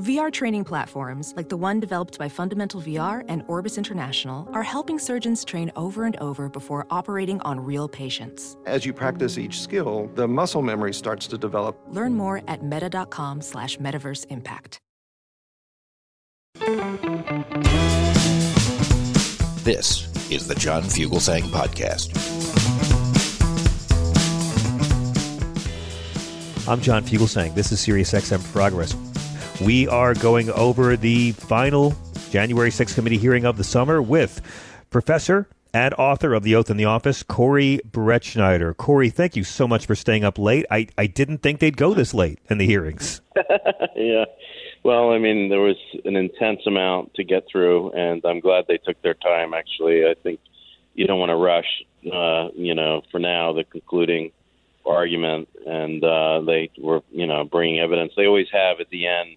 VR training platforms, like the one developed by Fundamental VR and Orbis International, are helping surgeons train over and over before operating on real patients. As you practice each skill, the muscle memory starts to develop. Learn more at meta.com slash metaverse impact. This is the John Fugelsang Podcast. I'm John Fugelsang. This is SiriusXM Progress. We are going over the final January 6th committee hearing of the summer with Professor and author of The Oath in the Office, Corey Brettschneider. Corey, thank you so much for staying up late. I, I didn't think they'd go this late in the hearings. yeah. Well, I mean, there was an intense amount to get through, and I'm glad they took their time, actually. I think you don't want to rush, uh, you know, for now, the concluding argument, and uh, they were, you know, bringing evidence. They always have at the end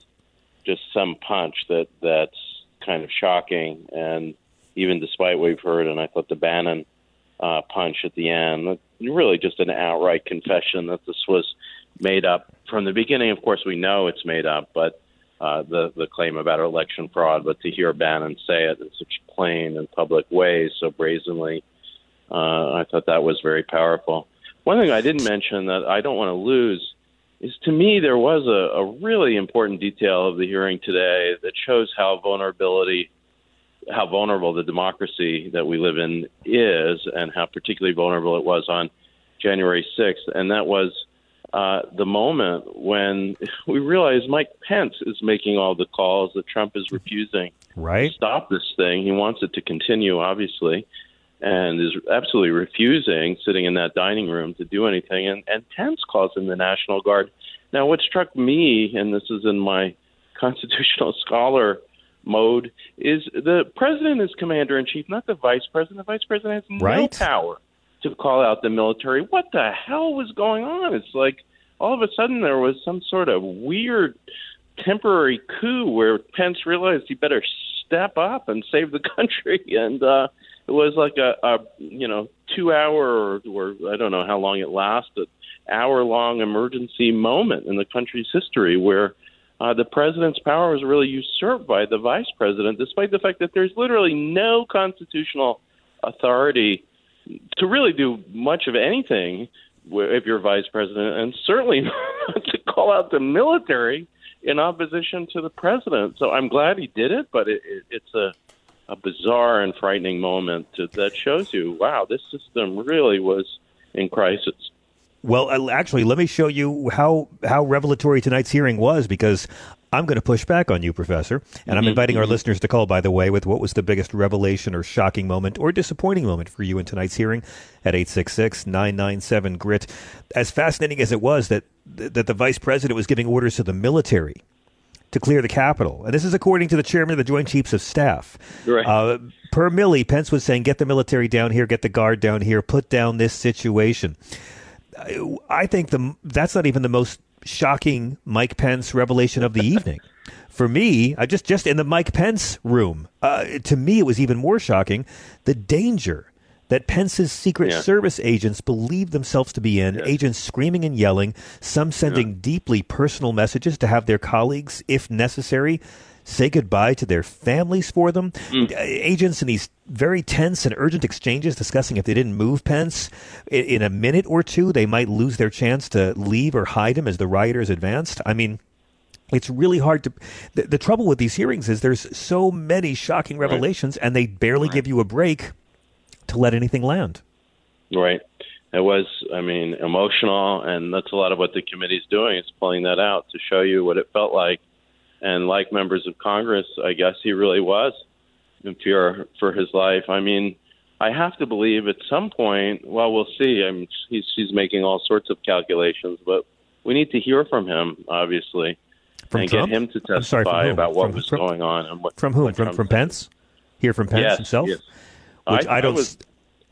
just some punch that that's kind of shocking. And even despite what we've heard, and I thought the Bannon uh, punch at the end, really just an outright confession that this was made up from the beginning. Of course, we know it's made up, but uh, the the claim about election fraud, but to hear Bannon say it in such plain and public ways, so brazenly, uh, I thought that was very powerful. One thing I didn't mention that I don't want to lose is to me there was a, a really important detail of the hearing today that shows how vulnerability how vulnerable the democracy that we live in is and how particularly vulnerable it was on January 6th and that was uh, the moment when we realized Mike Pence is making all the calls that Trump is refusing right. to stop this thing. He wants it to continue, obviously and is absolutely refusing sitting in that dining room to do anything. And, and Pence calls in the National Guard. Now, what struck me, and this is in my constitutional scholar mode, is the president is commander in chief, not the vice president. The vice president has right. no power to call out the military. What the hell was going on? It's like all of a sudden there was some sort of weird temporary coup where Pence realized he better step up and save the country and uh it was like a, a you know two hour or, or I don't know how long it lasted hour long emergency moment in the country's history where uh, the president's power was really usurped by the vice president, despite the fact that there's literally no constitutional authority to really do much of anything if you're vice president, and certainly not to call out the military in opposition to the president. So I'm glad he did it, but it, it, it's a a bizarre and frightening moment that shows you, wow, this system really was in crisis. Well, uh, actually, let me show you how how revelatory tonight's hearing was because I'm going to push back on you, Professor, and I'm mm-hmm. inviting our listeners to call. By the way, with what was the biggest revelation or shocking moment or disappointing moment for you in tonight's hearing at 866-997 grit. As fascinating as it was that that the vice president was giving orders to the military to clear the Capitol. And this is according to the chairman of the Joint Chiefs of Staff. Right. Uh, per Milley, Pence was saying, get the military down here, get the guard down here, put down this situation. I think the that's not even the most shocking Mike Pence revelation of the evening. For me, I just just in the Mike Pence room, uh, to me it was even more shocking the danger that Pence's Secret yeah. Service agents believed themselves to be in, yes. agents screaming and yelling, some sending yeah. deeply personal messages to have their colleagues, if necessary, say goodbye to their families for them. Mm. Uh, agents in these very tense and urgent exchanges discussing if they didn't move Pence in, in a minute or two, they might lose their chance to leave or hide him as the rioters advanced. I mean, it's really hard to. The, the, trouble with these hearings is there's so many shocking revelations, right. and they barely right. give you a break to let anything land. Right. It was, I mean, emotional, and that's a lot of what the committee is doing is pulling that out to show you what it felt like. And like members of Congress, I guess he really was in fear for his life. I mean, I have to believe at some point. Well, we'll see. I'm, he's he's making all sorts of calculations, but we need to hear from him, obviously. From and Trump? get him to I'm sorry, testify about what From- was from- going on and what From whom? From from. Pence? Hear from Pence Yes, himself? yes. Which I, I don't. was-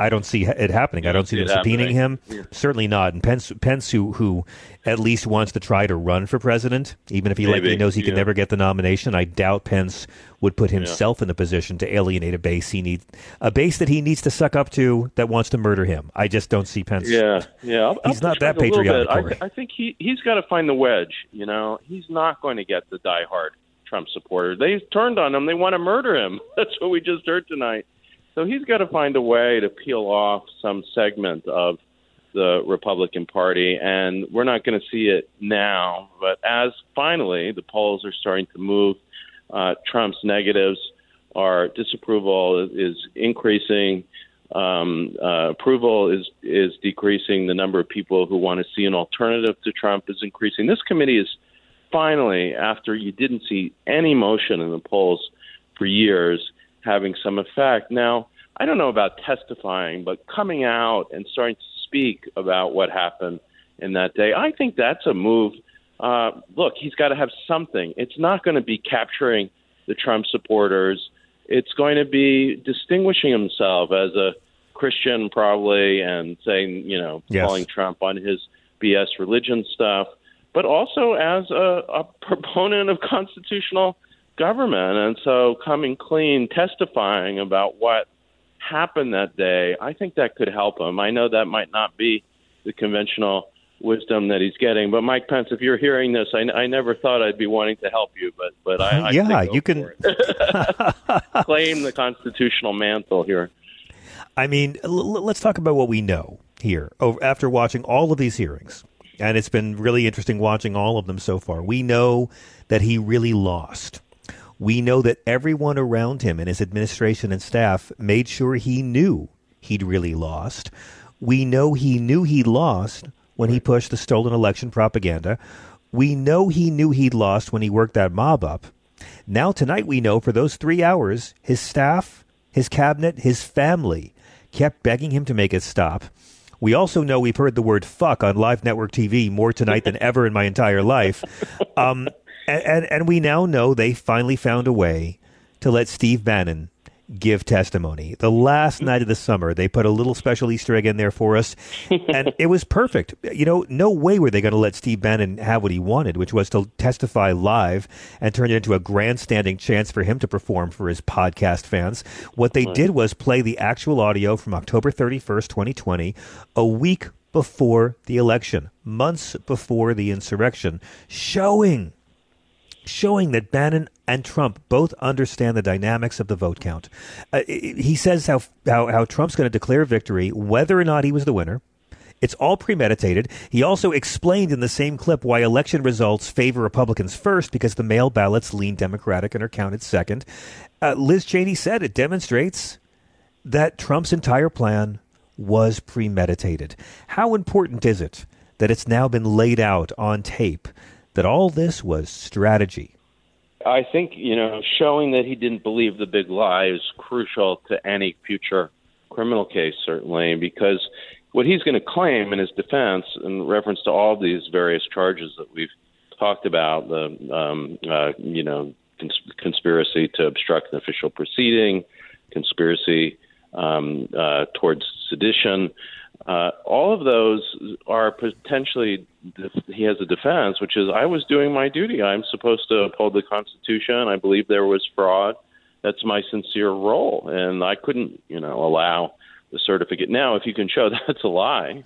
I don't see it happening. I don't see them see subpoenaing happening. him. Certainly not. And Pence, Pence, who who at least wants to try to run for president, even if he likely knows he can yeah. never get the nomination. I doubt Pence would put himself in the position to alienate a base he needs, a base that he needs to suck up to that wants to murder him. I just don't see Pence. Yeah, yeah. I'll, He's I'll not that patriotic. I, I think he he's got to find the wedge. You know, he's not going to get the diehard Trump supporter. They turned on him. They want to murder him. That's what we just heard tonight. So he's got to find a way to peel off some segment of the Republican Party, and we're not going to see it now. But as finally the polls are starting to move, uh, Trump's negatives, our disapproval is, increasing. Um, uh, approval is is decreasing. The number of people who want to see an alternative to Trump is increasing. This committee is finally, after you didn't see any motion in the polls for years, having some effect. Now, I don't know about testifying, but coming out and starting to speak about what happened in that day, I think that's a move. Uh, look, he's got to have something. It's not going to be capturing the Trump supporters. It's going to be distinguishing himself as a Christian, probably, and saying, you know, Yes. calling Trump on his BS religion stuff, but also as a, a proponent of constitutional government. And so coming clean, testifying about what happened that day, I think that could help him. I know that might not be the conventional wisdom that he's getting, but Mike Pence, if you're hearing this, I, I never thought I'd be wanting to help you, but but I, I Yeah, you can- claim the constitutional mantle here. I mean, l- let's talk about what we know here over, after watching all of these hearings. And it's been really interesting watching all of them so far. We know that he really lost. We know that everyone around him and his administration and staff made sure he knew he'd really lost. We know he knew he'd lost when he pushed the stolen election propaganda. We know he knew he'd lost when he worked that mob up. Now, tonight, we know for those three hours, his staff, his cabinet, his family kept begging him to make it stop. We also know we've heard the word fuck on live network TV more tonight than ever in my entire life. Um, and, and, and we now know they finally found a way to let Steve Bannon give testimony. The last mm. night of the summer, they put a little special Easter egg in there for us, and it was perfect. You know, no way were they going to let Steve Bannon have what he wanted, which was to testify live and turn it into a grandstanding chance for him to perform for his podcast fans. What they did was play the actual audio from October 31st, 2020, a week before the election, months before the insurrection, showing showing that Bannon and Trump both understand the dynamics of the vote count. Uh, he says how, how, how Trump's going to declare victory whether or not he was the winner. It's all premeditated. He also explained in the same clip why election results favor Republicans first because the mail ballots lean Democratic and are counted second. Uh, Liz Cheney said it demonstrates that Trump's entire plan was premeditated. How important is it that it's now been laid out on tape that all this was strategy? I think you know showing that he didn't believe the big lie is crucial to any future criminal case, certainly, because what he's going to claim in his defense, in reference to all these various charges that we've talked about, the um, uh, you know cons- conspiracy to obstruct an official proceeding, conspiracy um, uh, towards sedition. Uh, all of those are potentially he has a defense, which is I was doing my duty. I'm supposed to uphold the Constitution. I believe there was fraud. That's my sincere role, and I couldn't, you know, allow the certificate. Now, if you can show that's a lie,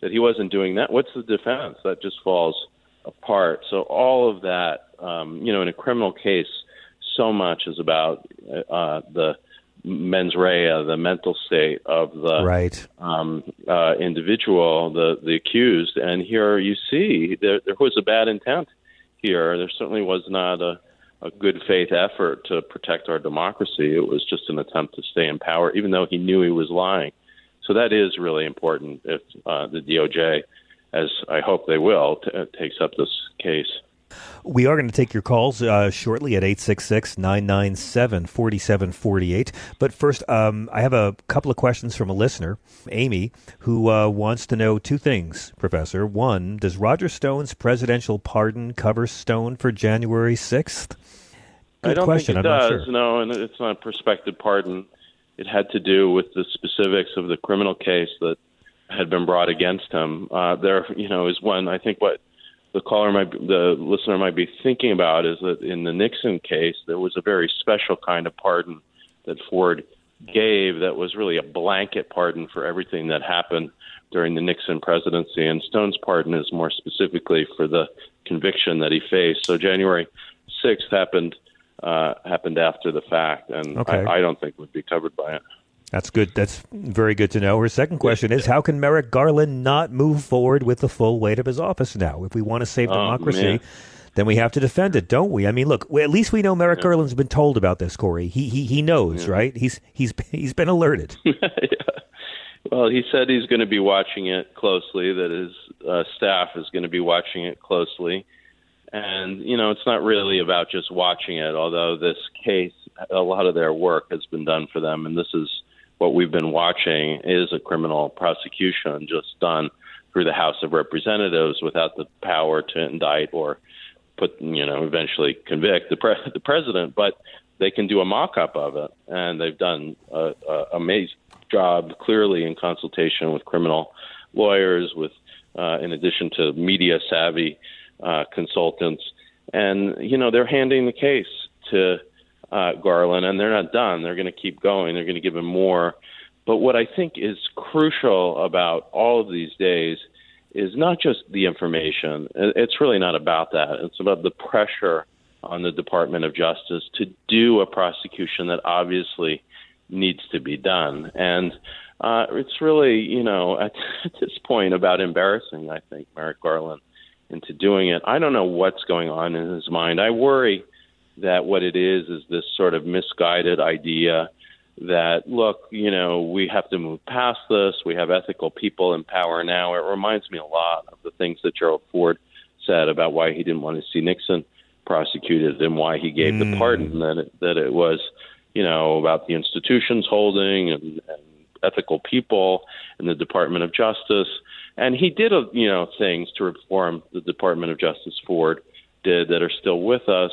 that he wasn't doing that, what's the defense? That just falls apart. So all of that, um, you know, in a criminal case, so much is about uh, the mens rea, the mental state of the Right. um, uh, individual, the the accused, and here you see there there was a bad intent here. There certainly was not a a good faith effort to protect our democracy. It was just an attempt to stay in power, even though he knew he was lying. So that is really important if uh, the DOJ, as I hope they will, t- uh, takes up this case. We are going to take your calls uh, shortly at 866 997 4748. But first, um, I have a couple of questions from a listener, Amy, who uh, wants to know two things, Professor. One, does Roger Stone's presidential pardon cover Stone for January 6th? Good I don't question. think it I'm does. not sure. No, and it's not a prospective pardon. It had to do with the specifics of the criminal case that had been brought against him. Uh, there, you know, is one. I think what the caller might, be, the listener might be thinking about is that in the Nixon case, there was a very special kind of pardon that Ford gave that was really a blanket pardon for everything that happened during the Nixon presidency. And Stone's pardon is more specifically for the conviction that he faced. So January 6th happened uh, happened after the fact, and Okay. I, I don't think would be covered by it. That's good. That's very good to know. Her second question is How can Merrick Garland not move forward with the full weight of his office now? If we want to save Oh, democracy, man. then we have to defend it, don't we? I mean, look, at least we know Merrick Garland's been told about this, Corey. He he he knows, right? He's he's he's been alerted. Well, he said he's going to be watching it closely, that his uh, staff is going to be watching it closely. And, you know, it's not really about just watching it, although this case, a lot of their work has been done for them. And this is what we've been watching is a criminal prosecution just done through the House of Representatives without the power to indict or put, you know, eventually convict the, pre- the president. But they can do a mock up of it. And they've done a, a amazing job, clearly in consultation with criminal lawyers, with uh, in addition to media savvy uh, consultants, and you know they're handing the case to uh, Garland, and they're not done. They're going to keep going. They're going to give him more. But what I think is crucial about all of these days is not just the information. It's really not about that. It's about the pressure on the Department of Justice to do a prosecution that obviously needs to be done. And uh, it's really, you know, at, at this point about embarrassing, I think, Merrick Garland into doing it. I don't know what's going on in his mind. I worry that what it is is this sort of misguided idea that, look, you know, we have to move past this. We have ethical people in power now. It reminds me a lot of the things that Gerald Ford said about why he didn't want to see Nixon prosecuted and why he gave the pardon that it, that it was you know about the institutions holding and, and ethical people in the Department of Justice and he did uh, you know things to reform the Department of Justice Ford did that are still with us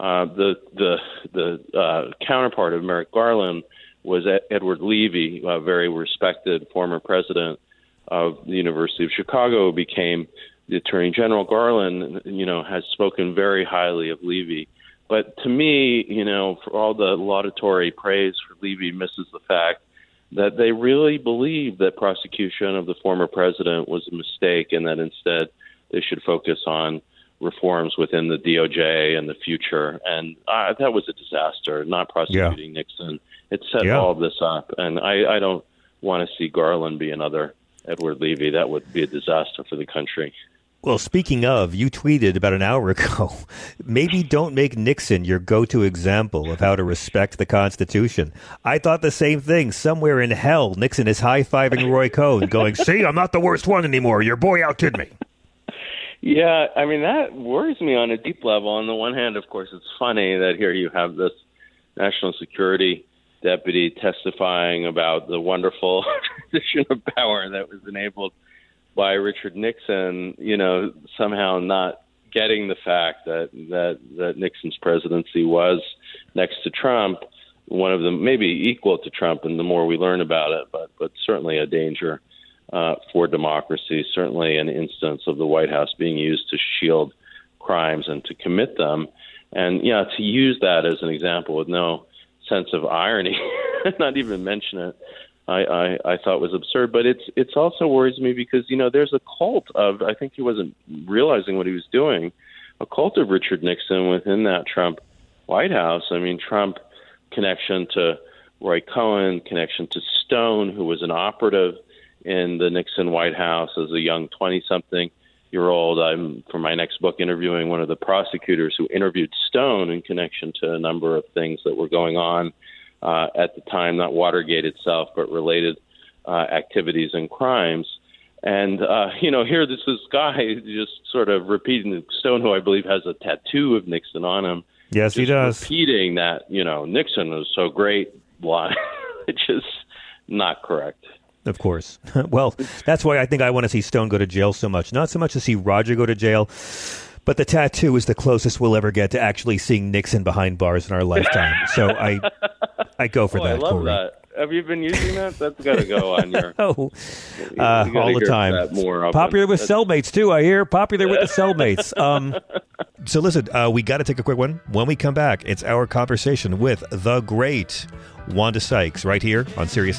uh, the the the uh, counterpart of Merrick Garland was Edward Levi a very respected former president of the University of Chicago who became the Attorney General Garland, you know, has spoken very highly of Levi. But to me, you know, for all the laudatory praise for Levi misses the fact that they really believe that prosecution of the former president was a mistake and that instead they should focus on reforms within the DOJ and the future. And uh, that was a disaster, not prosecuting Nixon. It set Yeah. all of this up. And I, I don't want to see Garland be another Edward Levi. That would be a disaster for the country. Well, speaking of, you tweeted about an hour ago, maybe don't make Nixon your go to example of how to respect the Constitution. I thought the same thing. Somewhere in hell, Nixon is high fiving Roy Cohn, going, See, I'm not the worst one anymore. Your boy outdid me. Yeah, I mean that worries me on a deep level. On the one hand, of course, it's funny that here you have this national security deputy testifying about the wonderful transition of power that was enabled by Richard Nixon. You know, somehow not getting the fact that that that Nixon's presidency was next to Trump, one of them maybe equal to Trump, and the more we learn about it, but but certainly a danger uh, for democracy. Certainly, an instance of the White House being used to shield crimes and to commit them, and yeah, to use that as an example with no sense of irony, not even mention it. I, I, I thought was absurd, but it's it's also worries me because you know there's a cult of I think he wasn't realizing what he was doing, a cult of Richard Nixon within that Trump White House. I mean Trump connection to Roy Cohn, connection to Stone, who was an operative in the Nixon White House as a young 20 something year old. I'm, for my next book, interviewing one of the prosecutors who interviewed Stone in connection to a number of things that were going on uh, at the time, not Watergate itself, but related uh, activities and crimes. And uh, you know, here this this guy just sort of repeating Stone, who I believe has a tattoo of Nixon on him. Yes, he does. Repeating that, you know, Nixon was so great. Line, it's just not correct. Of course. well, that's why I think I want to see Stone go to jail so much. Not so much to see Roger go to jail, but the tattoo is the closest we'll ever get to actually seeing Nixon behind bars in our lifetime. so I, I go for oh, that. I love Corey. that. Have you been using that? That's got to go on your. Oh, you uh, all the time. more. Popular with That's- cellmates too. I hear popular with the cellmates. Um, so listen, uh, we got to take a quick one. When we come back, it's our conversation with the great Wanda Sykes right here on Sirius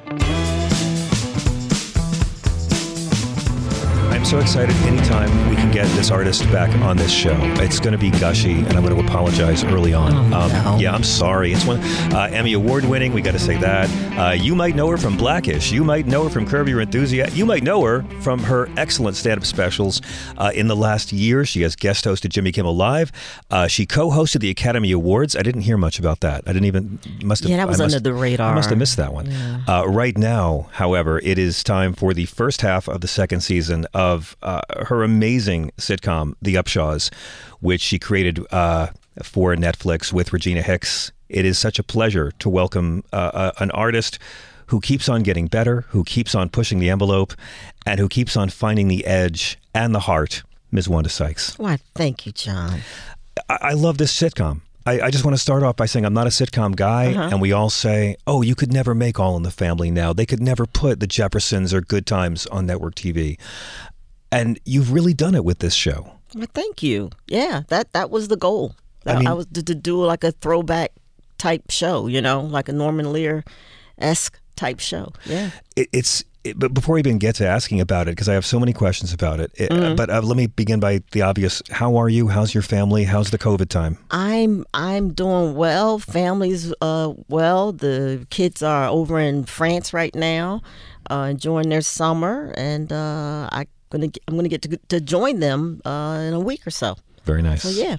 I'm so excited anytime we can get this artist back on this show. It's going to be gushy, and I'm going to apologize early on. um, Yeah, I'm sorry. It's one uh, Emmy Award winning. We got to say that. Uh, you might know her from Blackish. You might know her from Curb Your Enthusiasm. You might know her from her excellent stand-up specials. Uh, in the last year, she has guest hosted Jimmy Kimmel Live. Uh, she co-hosted the Academy Awards. I didn't hear much about that. I didn't even must have. Yeah, that was I must- under the radar. I must have missed that one. Uh, right now, however, it is time for the first half of the second season of uh, her amazing sitcom, The Upshaws, which she created uh, for Netflix with Regina Hicks. It is such a pleasure to welcome uh, uh, an artist who keeps on getting better, who keeps on pushing the envelope, and who keeps on finding the edge and the heart. Ms. Wanda Sykes. Why, thank you, John. I, I love this sitcom. I, I just want to start off by saying I'm not a sitcom guy, and we all say, "Oh, you could never make All in the Family now. They could never put the Jeffersons or Good Times on network TV." And you've really done it with this show. Well, thank you. Yeah, that that was the goal. I mean- I was to, to do like a throwback type show, you know, like a Norman Lear esque type show. Yeah. It, it's it, but before we even get to asking about it, because I have so many questions about it. it But uh, let me begin by the obvious. How are you? How's your family? How's the COVID time? I'm I'm doing well. Family's uh well. The kids are over in France right now, uh, enjoying their summer, and uh, I gonna I'm gonna get to to join them uh, in a week or so. Very nice. So yeah,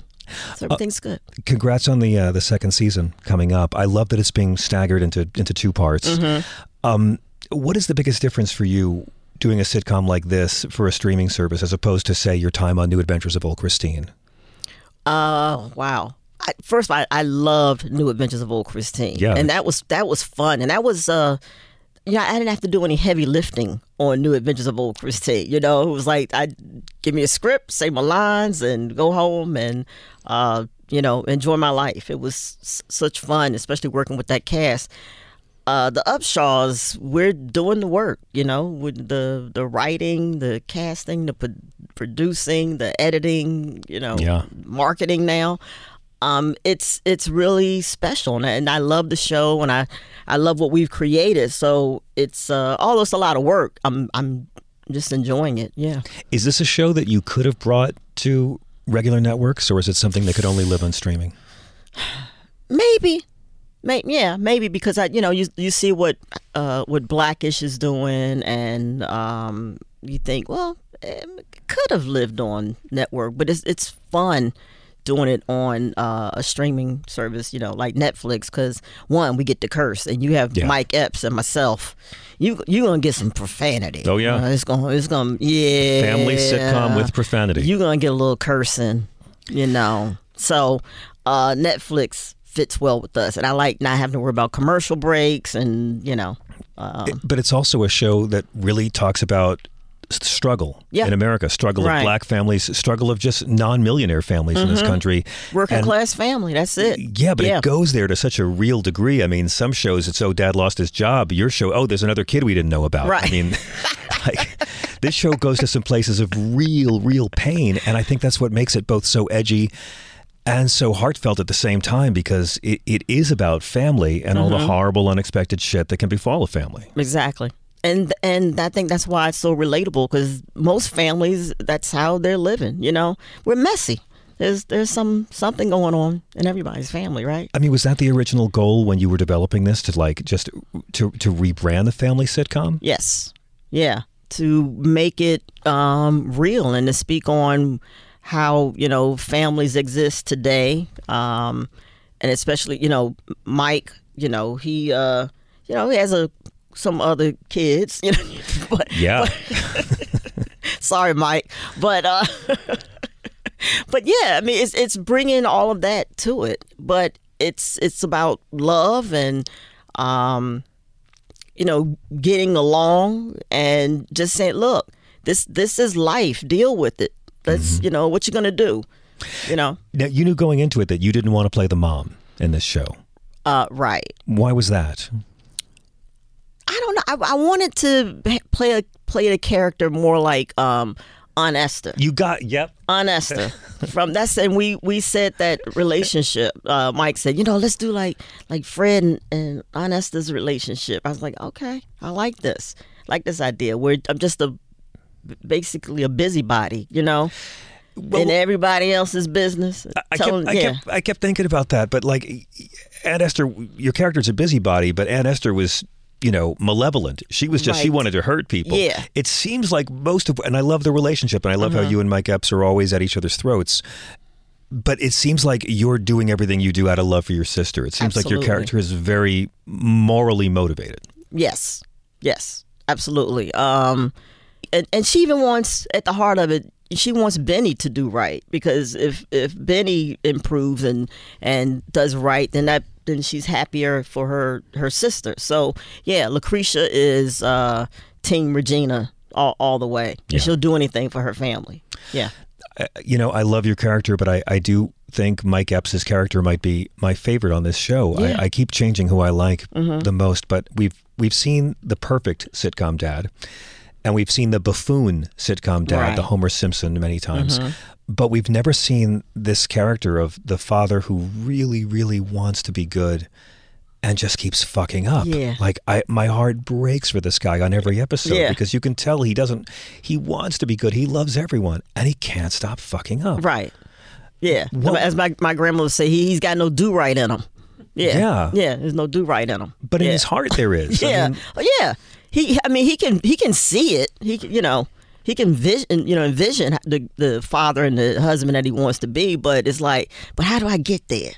so everything's good. Congrats on the uh, the second season coming up. I love that it's being staggered into into two parts. Mm-hmm. Um, what is the biggest difference for you doing a sitcom like this for a streaming service as opposed to say your time on New Adventures of Old Christine? Uh, wow. I, first, I, I loved New Adventures of Old Christine. Yeah. and that was that was fun, and that was uh, you know, I didn't have to do any heavy lifting on New Adventures of Old Christine. You know, it was like I give me a script, say my lines, and go home and uh, you know, enjoy my life. It was s- such fun, especially working with that cast. Uh, the Upshaws, we're doing the work, you know, with the the writing, the casting, the pro- producing, the editing, you know, Yeah. marketing now. Um, it's it's really special, and I, and I love the show, and I I love what we've created. So it's uh, it's a lot of work, I'm I'm just enjoying it. Yeah. Is this a show that you could have brought to regular networks, or is it something that could only live on streaming? Maybe, maybe, yeah, maybe because I, you know, you you see what uh, what Blackish is doing, and um, you think, well, it could have lived on network, but it's it's fun doing it on uh, a streaming service, you know, like Netflix, because one, we get to curse, and you have Yeah. Mike Epps and myself. You you gonna get some profanity. Oh, yeah. Uh, it's gonna it's gonna yeah. Family sitcom with profanity. You're gonna get a little cursing, you know. So uh, Netflix fits well with us, and I like not having to worry about commercial breaks and you know. Um, It- but it's also a show that really talks about struggle Yeah. in America, struggle Right. of black families, struggle of just non-millionaire families in this Mhm. country. Working And- class family. That's it. Yeah, but Yeah. it goes there to such a real degree. I mean, some shows it's oh, dad lost his job. Your show, oh, there's another kid we didn't know about. Right. I mean, like, this show goes to some places of real, real pain, and I think that's what makes it both so edgy and so heartfelt at the same time because it, it is about family and all the Mhm. horrible, unexpected shit that can befall a family. Exactly. And and I think that's why it's so relatable because most families that's how they're living. You know, we're messy. There's there's some something going on in everybody's family, right? I mean, was that the original goal when you were developing this to like just to to rebrand the family sitcom? Yes. Yeah. To make it um, real and to speak on how, you know, families exist today. Um, and especially, you know, Mike, you know, he, uh, you know, he has a, some other kids, you know, but, Yeah. sorry, Mike, but, uh, but yeah, I mean, it's, it's bringing all of that to it, but it's, it's about love and, um, you know, getting along and just saying, look, this this is life. Deal with it. Let's, you know, what you're gonna do? You know, Now, you knew going into it that you didn't want to play the mom in this show. uh, right. Why was that? I don't know. I, I wanted to play a play a character more like um Aunt Esther. You got yep. Aunt Esther from that's and we we said that relationship. Uh, Mike said, you know, let's do like like Fred and, and Aunt Esther's relationship. I was like, okay, I like this, like this idea. Where I'm just a basically a busybody, you know, in everybody else's business. I kept, I, yeah. kept, I kept thinking about that, but like Aunt Esther, your character's a busybody, but Aunt Esther was, you know, malevolent. She was just she wanted to hurt people. Yeah. It seems like most of, and I love the relationship, and I love how Uh-huh. you and Mike Epps are always at each other's throats. But it seems like you're doing everything you do out of love for your sister. It seems like your character is very morally motivated. Yes, yes, absolutely. Um, and, and she even wants, at the heart of it, she wants Benny to do right because if if Benny improves and and does right, then that then she's happier for her her sister. So yeah, Lucretia is uh, Team Regina all, all the way. Yeah. She'll do anything for her family. Yeah. uh, you know, I love your character, but I, I do think Mike Epps' character might be my favorite on this show. Yeah. I, I keep changing who I like Mhm. the most, but we've we've seen the perfect sitcom dad, and we've seen the buffoon sitcom dad, Right. the Homer Simpson, many times. Mhm. But we've never seen this character of the father who really, really wants to be good and just keeps fucking up. Yeah. Like I my heart breaks for this guy on every episode Yeah. because you can tell he doesn't he wants to be good. He loves everyone and he can't stop fucking up. Right. Yeah. What- As my, my grandmother would say, he, he's got no do right in him. Yeah. Yeah. Yeah. There's no do right in him. But in his heart there is. I yeah, mean, Oh, yeah. He, I mean, he can he can see it. He, can, you know, he can vision, you know, envision the the father and the husband that he wants to be. But it's like, but how do I get there?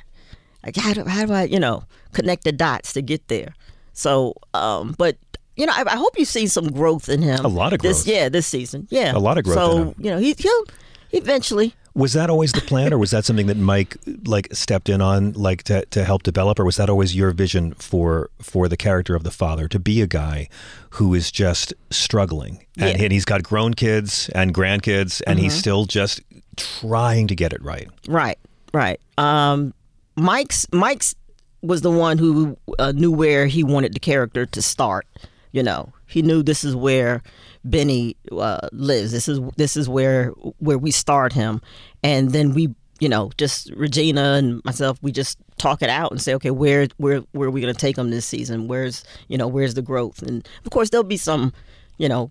Like, how do how do I, you know, connect the dots to get there? So, um, but you know, I, I hope you see some growth in him. A lot of This, growth. yeah, this season. Yeah, A lot of growth So in him. you know, he, he'll eventually. Was that always the plan or was that something that Mike like stepped in on like to, to help develop or was that always your vision for for the character of the father to be a guy who is just struggling and, Yeah. and he's got grown kids and grandkids and he's Mhm. still just trying to get it right. Right, right. Um, Mike's Mike's was the one who uh, knew where he wanted the character to start. You know, he knew this is where Benny uh, lives. This is this is where where we start him, and then we, you know, just Regina and myself, we just talk it out and say, okay, where where where are we going to take him this season? Where's you know where's the growth? And of course, there'll be some, you know.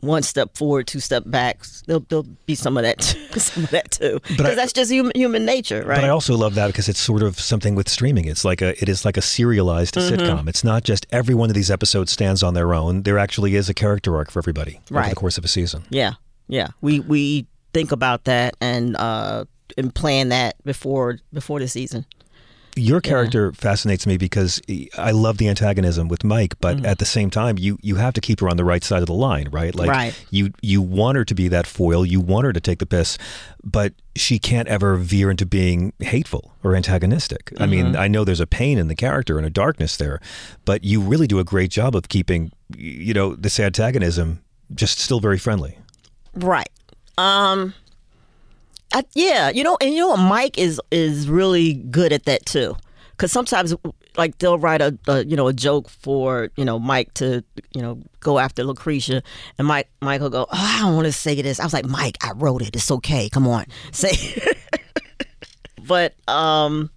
One step forward, two step back. There'll, there'll be some of that, some of that too, because that's just human, human nature, right? But I also love that because it's sort of something with streaming. It's like a it is like a serialized Mhm. sitcom. It's not just every one of these episodes stands on their own. There actually is a character arc for everybody over Right. the course of a season. Yeah, yeah. We we think about that and uh and plan that before before the season. Your character fascinates me because I love the antagonism with Mike, but Mm-hmm. at the same time, you you have to keep her on the right side of the line, right? Like Right. you you want her to be that foil, you want her to take the piss, but she can't ever veer into being hateful or antagonistic. I mean, Mhm. I know there's a pain in the character and a darkness there, but you really do a great job of keeping you know this antagonism just still very friendly. Right. Um. I, yeah, you know, and you know what, Mike is is really good at that too, because sometimes like they'll write a, a, you know a joke for you know Mike to you know go after Lucretia, and Mike Mike will go, oh, I don't want to say this. I was like, Mike, I wrote it. It's okay. Come on, say. but um,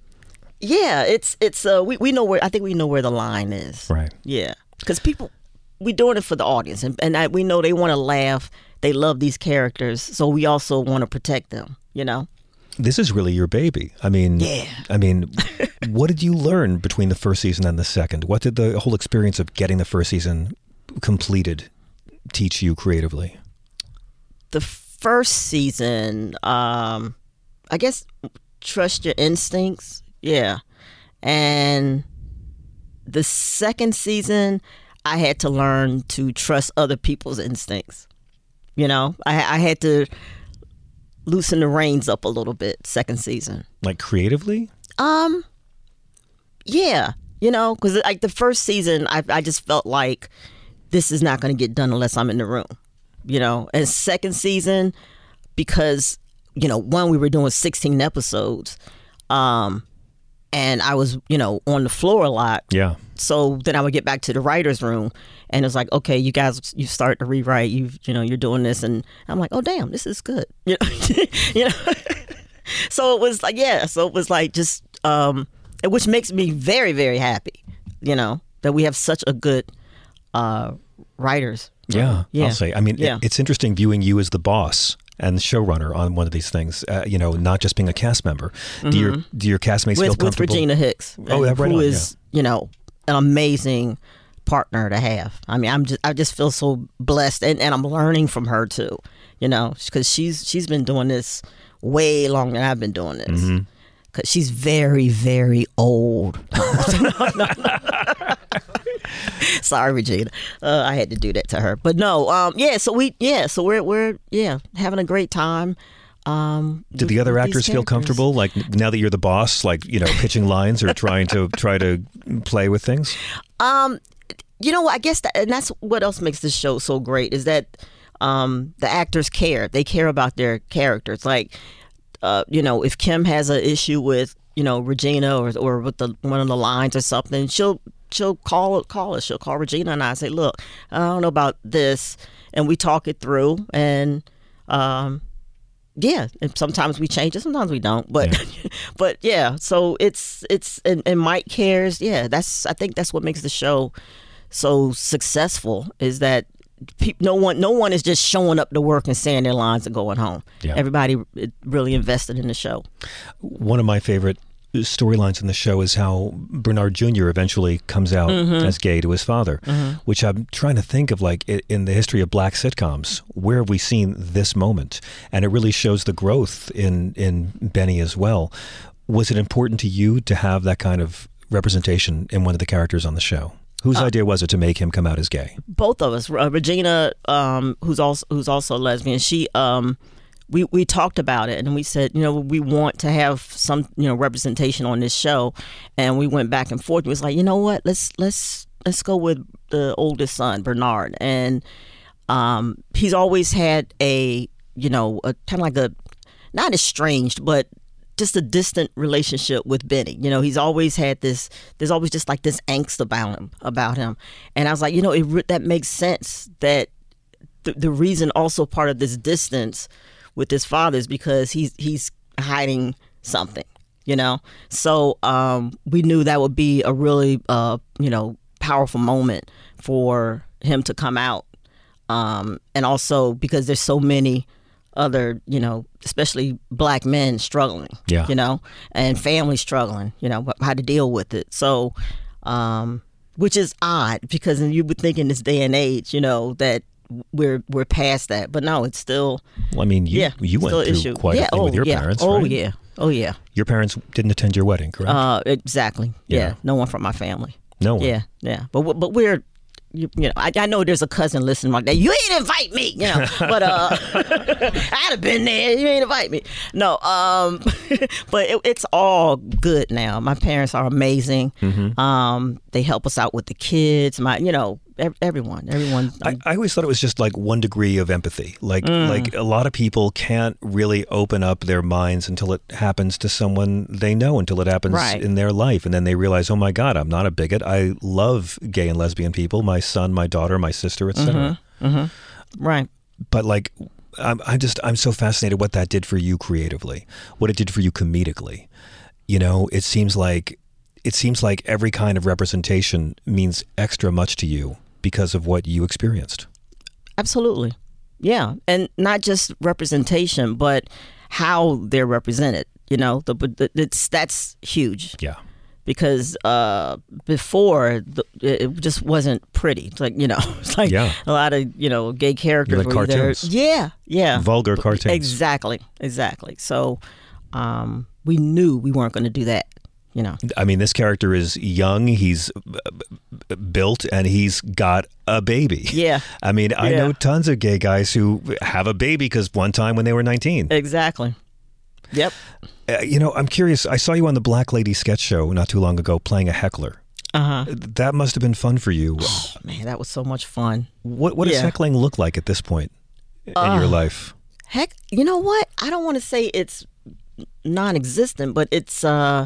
yeah, it's it's uh we we know where I think we know where the line is. Right. Yeah, because people we doing it for the audience, and and I, we know they want to laugh. They love these characters, so we also want to protect them. You know. This is really your baby. I mean, Yeah. I mean, what did you learn between the first season and the second? What did the whole experience of getting the first season completed teach you creatively? the first season, um, I guess trust your instincts. Yeah. And the second season, I had to learn to trust other people's instincts. You know, I, I had to loosen the reins up a little bit. Second season, Like creatively? um, yeah, you know, because like the first season, I I just felt like this is not going to get done unless I'm in the room, you know. And second season, because you know, one we were doing 16 episodes, um, and I was you know on the floor a lot. Yeah. So then I would get back to the writers' room, and it's like, okay, you guys, you start to rewrite. You you know, you're doing this, and I'm like, oh damn, this is good. You know, you know. so it was like, yeah. So it was like just, um, which makes me very very happy. You know that we have such a good uh, writers. Yeah, Yeah. I'll say. I mean, it- it's interesting viewing you as the boss and showrunner on one of these things. Uh, you know, not just being a cast member. Do your do your castmates feel Mm-hmm. with, with? Regina Hicks. Oh, yeah, right who on, is, you know an amazing partner to have. I mean, I'm just I just feel so blessed, and, and I'm learning from her too. You know, because she's she's been doing this way longer than I've been doing this. Mm-hmm. Because she's very very old. Sorry, Regina. Uh, I had to do that to her, but no. Um, yeah. So we yeah. So we're we're yeah having a great time. Um, Did the other actors feel comfortable? Like now that you're the boss, like you know, pitching lines or trying to try to play with things. Um, you know, I guess that, and that's what else makes this show so great is that um, the actors care. They care about their characters. Like, uh, you know, if Kim has an issue with you know Regina or or with the one of the lines or something, she'll she'll call call us. She'll call Regina and I say, look, I don't know about this, and we talk it through and. Um, yeah, and sometimes we change it, sometimes we don't. But but yeah, so it's it's and, and Mike cares. Yeah, that's I think that's what makes the show so successful is that no one no one is just showing up to work and saying their lines and going home. Yeah. Everybody really invested in the show. One of my favorite storylines in the show is how Bernard Jr. eventually comes out Mm-hmm. as gay to his father, which I'm trying to think of like in the history of black sitcoms, where have we seen this moment? And it really shows the growth in in Benny as well. Was it important to you to have that kind of representation in one of the characters on the show? Whose Uh, idea was it to make him come out as gay? both of us. Uh, Regina, um, who's also who's also a lesbian, she um, we we talked about it and we said, you know, we want to have some you know representation on this show, and we went back and forth. It was like, you know what, let's let's let's go with the oldest son, Bernard, and um, he's always had a you know a kind of like a not estranged, but just a distant relationship with Benny. You know, he's always had this. There's always just like this angst about him, about him. And I was like, you know, it that makes sense. That the, the reason also part of this distance with his father is because he's he's hiding something. You know, so um, we knew that would be a really uh, you know powerful moment for him to come out, um, and also because there's so many other, you know, especially black men struggling. Yeah. You know, and families struggling. You know, how to deal with it. So, um, which is odd because you would think in this day and age, you know, that we're we're past that, but no, it's still Well, I mean, you yeah, you went through issue. quite yeah, a thing oh, with your yeah. parents. Oh right? yeah, oh yeah. Your parents didn't attend your wedding, correct? Uh, exactly. Yeah. Yeah. no one from my family. no one. Yeah, yeah. But but we're you, you know I, I know there's a cousin listening like that. You ain't invite me, you know. But uh, I'd have been there. You ain't invite me. No. Um, but it, it's all good now. My parents are amazing. Mm-hmm. Um, they help us out with the kids. My you know everyone, everyone. I, I always thought it was just like one degree of empathy. Like Mm. like a lot of people can't really open up their minds until it happens to someone they know, until it happens Right. in their life, and then they realize, oh my God, I'm not a bigot. I love gay and lesbian people. My son, my daughter, my sister, etc. Mm-hmm. Right. But like, I'm I just I'm so fascinated what that did for you creatively, what it did for you comedically. You know, it seems like it seems like every kind of representation means extra much to you because of what you experienced. Absolutely. Yeah, and not just representation, but how they're represented. You know, the, the it's that's huge. Yeah. Because uh, before the, it just wasn't pretty. It's like you know, it's like Yeah. a lot of you know gay characters. like either- cartoons. Yeah, yeah. Vulgar cartoons. Exactly, exactly. So um, we knew we weren't going to do that. You know. I mean, this character is young. He's uh, built and he's got a baby. Yeah. I mean, I Yeah. know tons of gay guys who have a baby because one time when they were 19. Exactly. Yep. Uh, you know, I'm curious. I saw you on the Black Lady sketch show not too long ago playing a heckler. Uh huh. That must have been fun for you. Oh, Man, that was so much fun. What, what does heckling look like at this point in Uh, your life? Heck, you know what? I don't want to say it's non-existent, but it's uh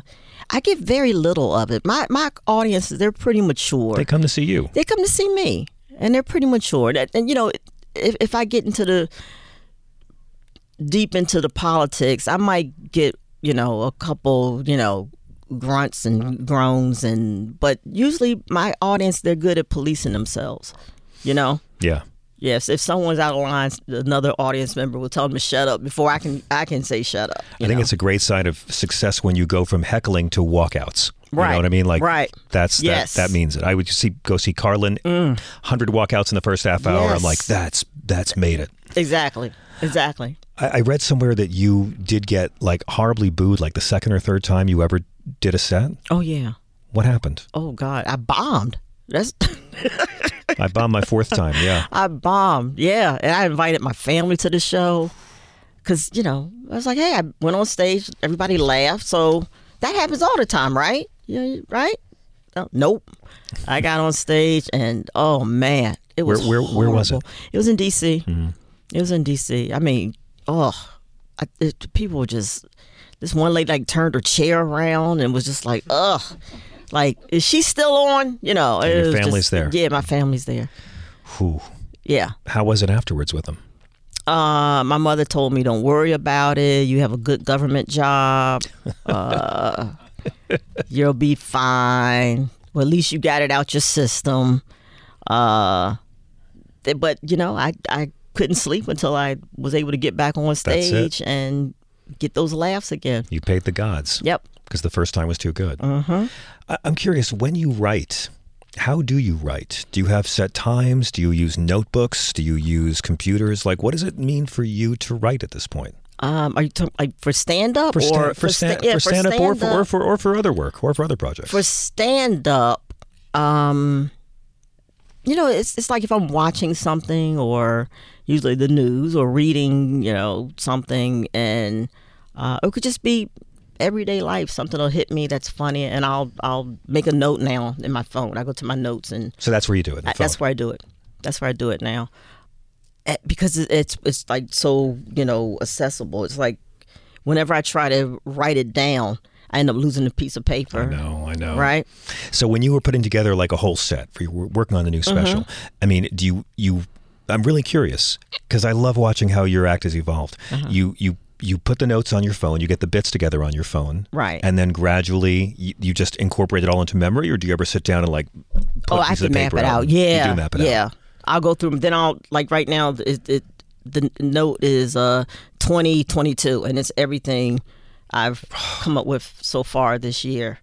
I get very little of it. My my audiences, they're pretty mature. They come to see you. They come to see me, and they're pretty mature. That- And you know, if if I get into the deep into the politics, I might get you know a couple you know grunts and groans and but usually my audience they're good at policing themselves. You know. Yeah. Yes, if someone's out of line, another audience member will tell them to shut up before I can I can say shut up. I think it's a great sign of success when you go from heckling to walkouts. You Right. know what I mean? Like Right. that's Yes. that, that means it. I would see go see Carlin, mm. hundred walkouts in the first half hour. I'm like, that's that's made it. Exactly. Exactly. I, I read somewhere that you did get like horribly booed like the second or third time you ever did a set. Oh yeah. What happened? Oh God, I bombed. That's I bombed my fourth time. Yeah. I bombed. Yeah, and I invited my family to the show because you know I was like, hey, I went on stage, everybody laughed, so that happens all the time, right? Yeah, right? Oh, nope. I got on stage and oh man, it was Where- where- where was it? It was in D.C. Mm-hmm. It was in D.C. I mean, oh, I, it, people were just. This one lady like turned her chair around and was just like, ugh. Like, is she still on? You know, And your family's just- there. Yeah, my family's there. Whew. Yeah. How was it afterwards with them? Uh, my mother told me, "Don't worry about it. You have a good government job. Uh, you'll be fine. Well, at least you got it out your system." Uh, but you know, I I couldn't sleep until I was able to get back on stage and get those laughs again. You paid the gods. Yep. Because the first time was too good. Mm-hmm. I- I'm curious, when you write, how do you write? Do you have set times? Do you use notebooks? Do you use computers? Like, what does it mean for you to write at this point? Um, are you talking like for stand up For, or sta- for, sta- sta- yeah, for stand up or for, or, for, or for other work or for other projects? for stand up, um, you know, it's it's like if I'm watching something or usually the news or reading, you know, something, and uh, it could just be everyday life. Something will hit me that's funny, and I'll I'll make a note now in my phone. I go to my notes and so that's where you do it. I, that's where I do it. That's where I do it now, Eh, because it- it's it's like so you know accessible. It's like whenever I try to write it down, I end up losing a piece of paper. I know, I know. Right? So when you were putting together like a whole set for you were working on the new special, Mm-hmm. I mean, do you you? I'm really curious because I love watching how your act has evolved. Uh-huh. You you you put the notes on your phone, you get the bits together on your phone, Right. And then gradually you, you just incorporate it all into memory, or do you ever sit down and like? Oh, I can map it out. You Yeah, do map it yeah. out. I'll go through them. Then I'll like right now. It, it the note is uh twenty twenty two, and it's everything I've come up with so far this year.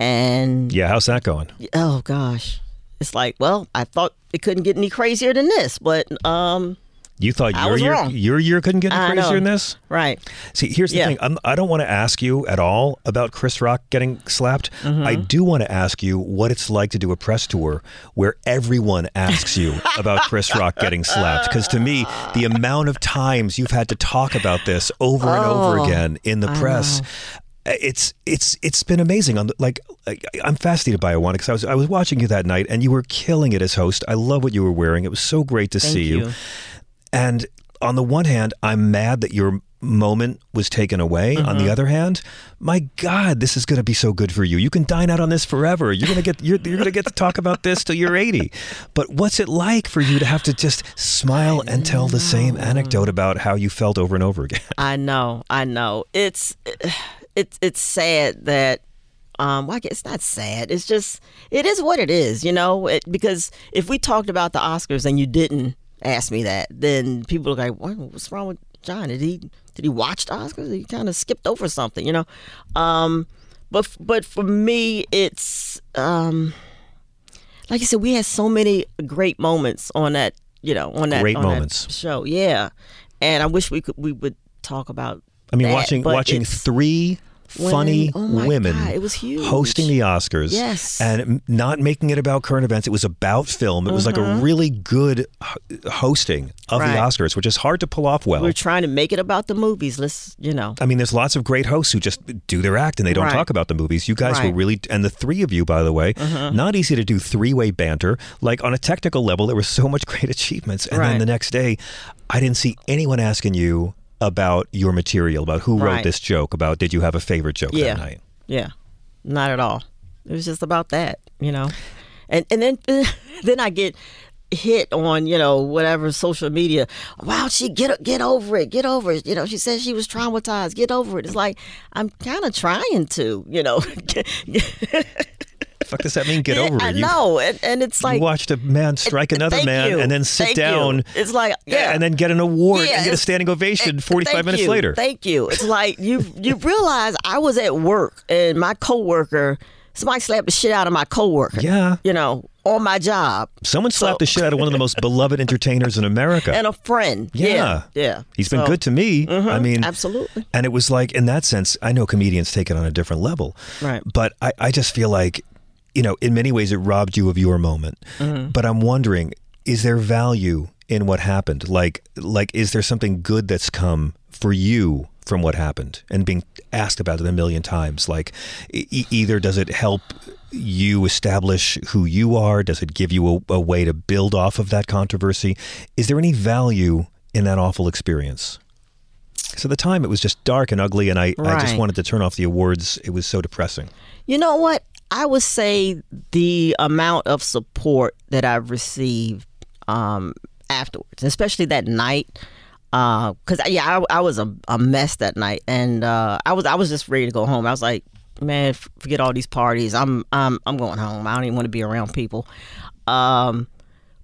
And Yeah, how's that going? oh gosh, it's like well, I thought it couldn't get any crazier than this, but um, You thought I your year wrong. your year couldn't get any crazier know. than this? right. See, here's the Yeah. thing. I'm, I don't want to ask you at all about Chris Rock getting slapped. Mm-hmm. I do want to ask you what it's like to do a press tour where everyone asks you about Chris Rock getting slapped. Because to me, the amount of times you've had to talk about this over and over Oh, again in the press. it's it's it's been amazing. On like, I'm fascinated by Awana because I was I was watching you that night and you were killing it as host. I love what you were wearing. It was so great to Thank see you. you. And on the one hand, I'm mad that your moment was taken away. On Mm-hmm. the other hand, my God, this is going to be so good for you. You can dine out on this forever. You're going to get you're, you're going to get to talk about this till you're 80. But what's it like for you to have to just smile and tell the same anecdote about how you felt over and over again? I know, I know. It's it's it's sad that um well, I it's not sad. It's just it is what it is, you know. It, because if we talked about the Oscars and you didn't ask me that, then people are like, what, "What's wrong with John? Did he did he watch the Oscars? He kind of skipped over something, you know." Um, but but for me, it's um, like I said, we had so many great moments on that, you know, on that Great on that moments. show. Yeah, and I wish we could we would talk about. I mean, that, watching watching it's- funny Women- oh women God, it was huge. hosting the Oscars. Yes. And not making it about current events. It was about film. It was like a really good hosting of. Right. the Oscars, which is hard to pull off well. We're trying to make it about the movies. Let's, you know. I mean, there's lots of great hosts who just do their act and they don't Right. talk about the movies. You guys were Right. Mm-hmm. really, and the three of you, by the way, not easy to do three way banter. Like on a technical level, there were so much great achievements. And then the next day, I didn't see anyone asking you about your material, about who wrote Right. this joke, about did you have a favorite joke Yeah. that night. Yeah, not at all. It was just about that, you know. And and then then I get hit on you know whatever social media. Wow, she get get over it, get over it. You know, she said she was traumatized. Get over it. It's like I'm kind of trying to, you know. fuck does that mean? Get over it. I You- know, and, and it's like you watched a man strike another man you. and then sit Thank you. down. It's like yeah, And then get an award Yeah, and get a standing ovation Eh, 45 minutes you. later. Thank you. It's like you you realize I was at work and my coworker somebody slapped the shit out of my coworker. Yeah. You know, on my job. Someone slapped So- the shit out of one of the most beloved entertainers in America. And a friend. Yeah. Yeah. Yeah. He's been good to me. I mean, absolutely. And it was like, in that sense, I know comedians take it on a different level. Right. But I, I just feel like, you know, in many ways it robbed you of your moment. Mm-hmm. But I'm wondering, is there value in what happened? Like, like, is there something good that's come for you from what happened and being asked about it a million times? Like, e- either does it help you establish who you are? Does it give you a, a way to build off of that controversy? Is there any value in that awful experience? So at the time, it was just dark and ugly, and I, I just wanted to turn off the awards. It was so depressing. You know what? I would say the amount of support that I've received um, afterwards, especially that night, because yeah, I, I was a, a mess that night, and uh, I was I was just ready to go home. I was like, man, forget all these parties. I'm I'm I'm going home. I don't even want to be around people. Um,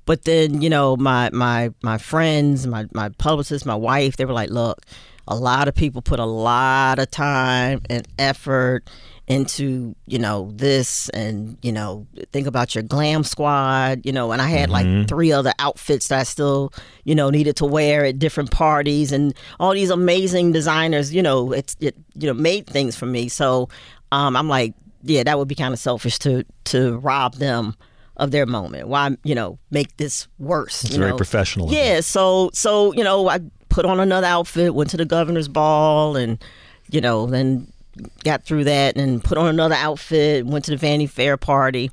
but then you know my my my friends, my my publicist, my wife, they were like, look, a lot of people put a lot of time and effort into you know this and you know think about your glam squad you know and i had like three other outfits that i still you know needed to wear at different parties and all these amazing designers you know it's it you know made things for me. So um i'm like yeah that would be kind of selfish to to rob them of their moment. Why you know make this worse It's you very know? professional yeah so so you know i put on another outfit went to the governor's ball and you know then got through that and put on another outfit went to the vanity fair party.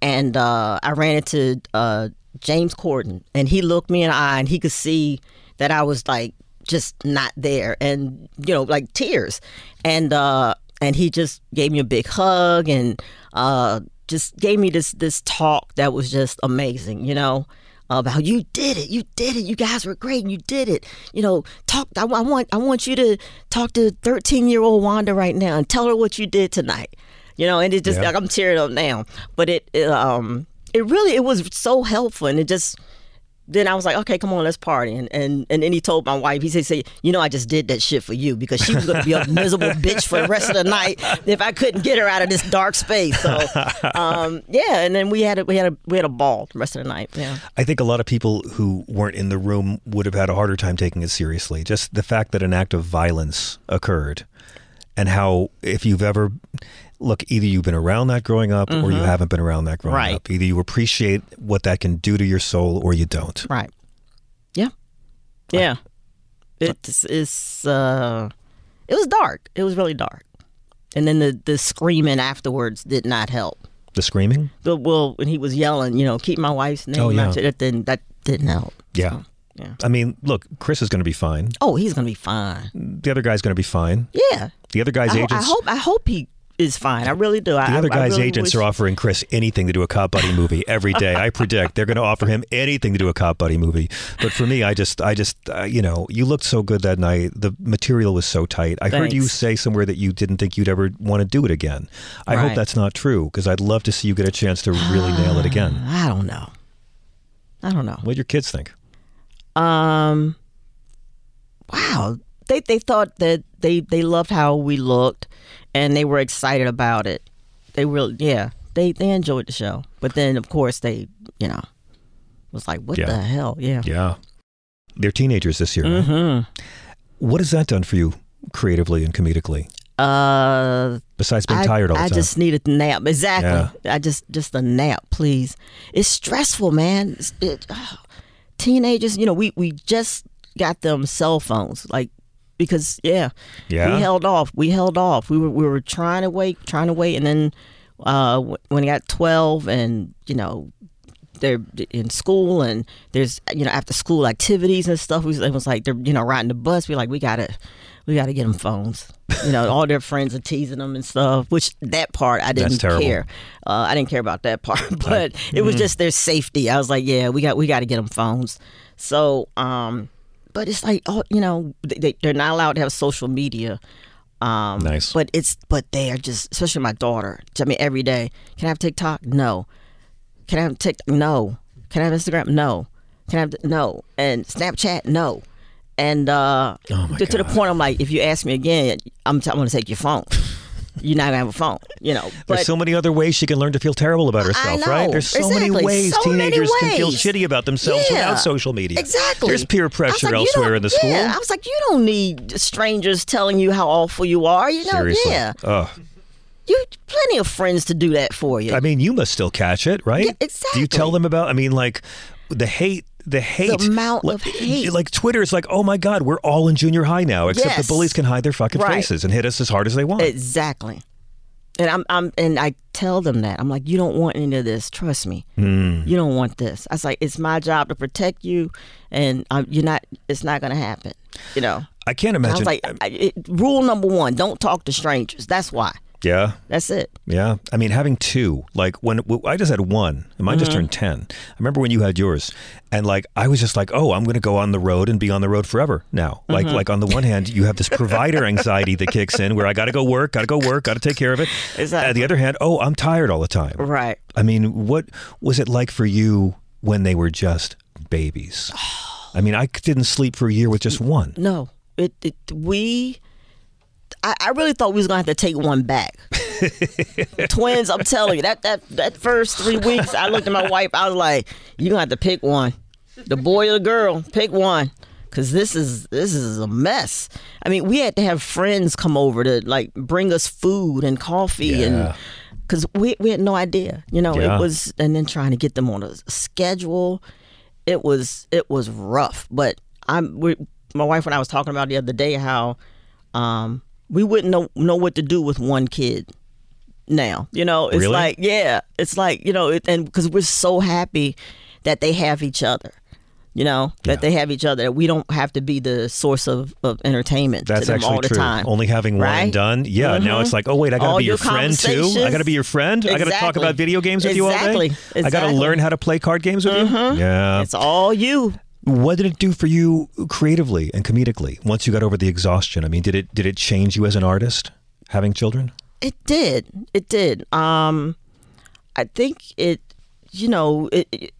And uh, i ran into uh, james corden. And he looked me in the eye and he could see that i was like just not there and you know like tears. And uh and he just gave me a big hug and uh just gave me this this talk that was just amazing you know about you did it, you did it, you guys were great, and you did it. You know, talk. I, I want, I want you to talk to thirteen year old Wanda right now and tell her what you did tonight. You know, and it just Yeah. like I'm tearing up now, but it, it, um, it really it was so helpful, and it just. Then I was like, okay, come on, let's party. And and, and then he told my wife, he said, say, you know, I just did that shit for you because she was going to be a miserable bitch for the rest of the night if I couldn't get her out of this dark space. So, um, yeah. And then we had a, we had a we had a ball the rest of the night. Yeah. I think a lot of people who weren't in the room would have had a harder time taking it seriously. Just the fact that an act of violence occurred, and how if you've ever look, either you've been around that growing up, or you haven't been around that growing Mm-hmm. Right. up. Either you appreciate what that can do to your soul, or you don't. Right. Yeah. Yeah. It's it's uh it was dark. It was really dark. And then the the screaming afterwards did not help. The screaming? The well, when he was yelling, you know, keep my wife's name Oh, yeah. That didn't that didn't help. Yeah. yeah. I mean, look, Chris is going to be fine. Oh, he's gonna be fine. The other guy's going to be fine. Yeah. The other guy's I, agents. I hope I hope he is fine. I really do. the I, other guy's really agents wish- are offering Chris anything to do a cop buddy movie every day. I predict they're going to offer him anything to do a cop buddy movie. But for me, I just, I just, uh, you know, you looked so good that night. The material was so tight. I heard you say somewhere that you didn't think you'd ever want to do it again. I hope that's not true because I'd love to see you get a chance to really nail it again. I don't know. I don't know. What do your kids think? Um, wow, they they thought that they they loved how we looked, and they were excited about it. They really, yeah, they they enjoyed the show. But then, of course, they you know was like, what Yeah. the hell? Yeah. Yeah. They're teenagers this year. right? Mm-hmm. What has that done for you creatively and comedically? Uh, Besides being I, tired all the I time. just needed a nap. Exactly. I just just a nap, please. It's stressful, man. It's, it, oh, teenagers, you know, we we just got them cell phones, like because yeah, Yeah? we held off. We held off. We were we were trying to wait, trying to wait, and then uh, when they got twelve, and you know. They're in school and there's you know after school activities and stuff. We- It was like they're you know riding the bus. We're like we gotta we gotta get them phones. You know all their friends are teasing them and stuff. Which that part I didn't care. Uh, I didn't care about that part, but it was just their safety. I was like, yeah, we got we got to get them phones. So, um, but it's like, oh, you know, they, they're not allowed to have social media. Um, Nice. But it's but they are just, especially my daughter. I mean, every day, can I have TikTok? No. Can I have TikTok? No. Can I have Instagram? No. Can I have no? And Snapchat? No. And uh, Oh, to, to the point, I'm like, if you ask me again, I'm, t- I'm going to take your phone. You're not gonna have a phone, you know. But There's so many other ways she can learn to feel terrible about herself, right? There's so many ways So many teenagers can feel shitty about themselves Yeah, without social media. Exactly. There's peer pressure like, elsewhere in the school. Yeah, I was like, you don't need strangers telling you how awful you are. You know, Seriously. yeah, Ugh. you plenty of friends to do that for you. I mean, you must still catch it, right? Yeah, Do you tell them about? I mean, like the hate. The hate, amount like, of hate. like Twitter is like, oh my God, we're all in junior high now, except Yes. the bullies can hide their fucking Right. faces and hit us as hard as they want. exactly. And I'm, I'm, and I tell them that I'm like, you don't want any of this. Trust me, Hmm. you don't want this. I was like, it's my job to protect you, and i you're not. It's not gonna happen. You know. I can't And I imagine. was like, I, it, rule number one: don't talk to strangers. That's why. Yeah, That's it. Yeah, I mean, having two, like when w- I just had one, and mine just Mm-hmm. turned ten. I remember when you had yours, and like I was just like, oh, I'm going to go on the road and be on the road forever now. Like, Mm-hmm. like on the one hand, you have this provider anxiety that kicks in, where I got to go work, got to go work, got to take care of it. Exactly. On the other hand, oh, I'm tired all the time. Right. I mean, what was it like for you when they were just babies? I mean, I didn't sleep for a year with just one. No, it, it we. I, I really thought we was gonna have to take one back. Twins, I'm telling you that that that first three weeks, I looked at my wife. I was like, "You gonna have to pick one, the boy or the girl. Pick one, cause this is this is a mess." I mean, we had to have friends come over to like bring us food and coffee and. Cause we we had no idea, you know. Yeah. It was, and then trying to get them on a schedule, it was it was rough. But I'm we, my wife and I was talking about the other day how um, we wouldn't know know what to do with one kid now. You know, it's Really? like yeah, it's like you know, it, and because we're so happy that they have each other. You know that they have each other. That we don't have to be the source of, of entertainment That's to them actually all the true. time. Only having one Right? done. Yeah. Now Mhm. it's like, oh wait, I got to be your, friend too. I got to be your friend. I got to talk about video games with you all day. Exactly. I got to learn how to play card games with you. Yeah. It's all you. What did it do for you creatively and comedically once you got over the exhaustion? I mean, did it did it change you as an artist having children? It did. It did. Um, I think it. You know, it. it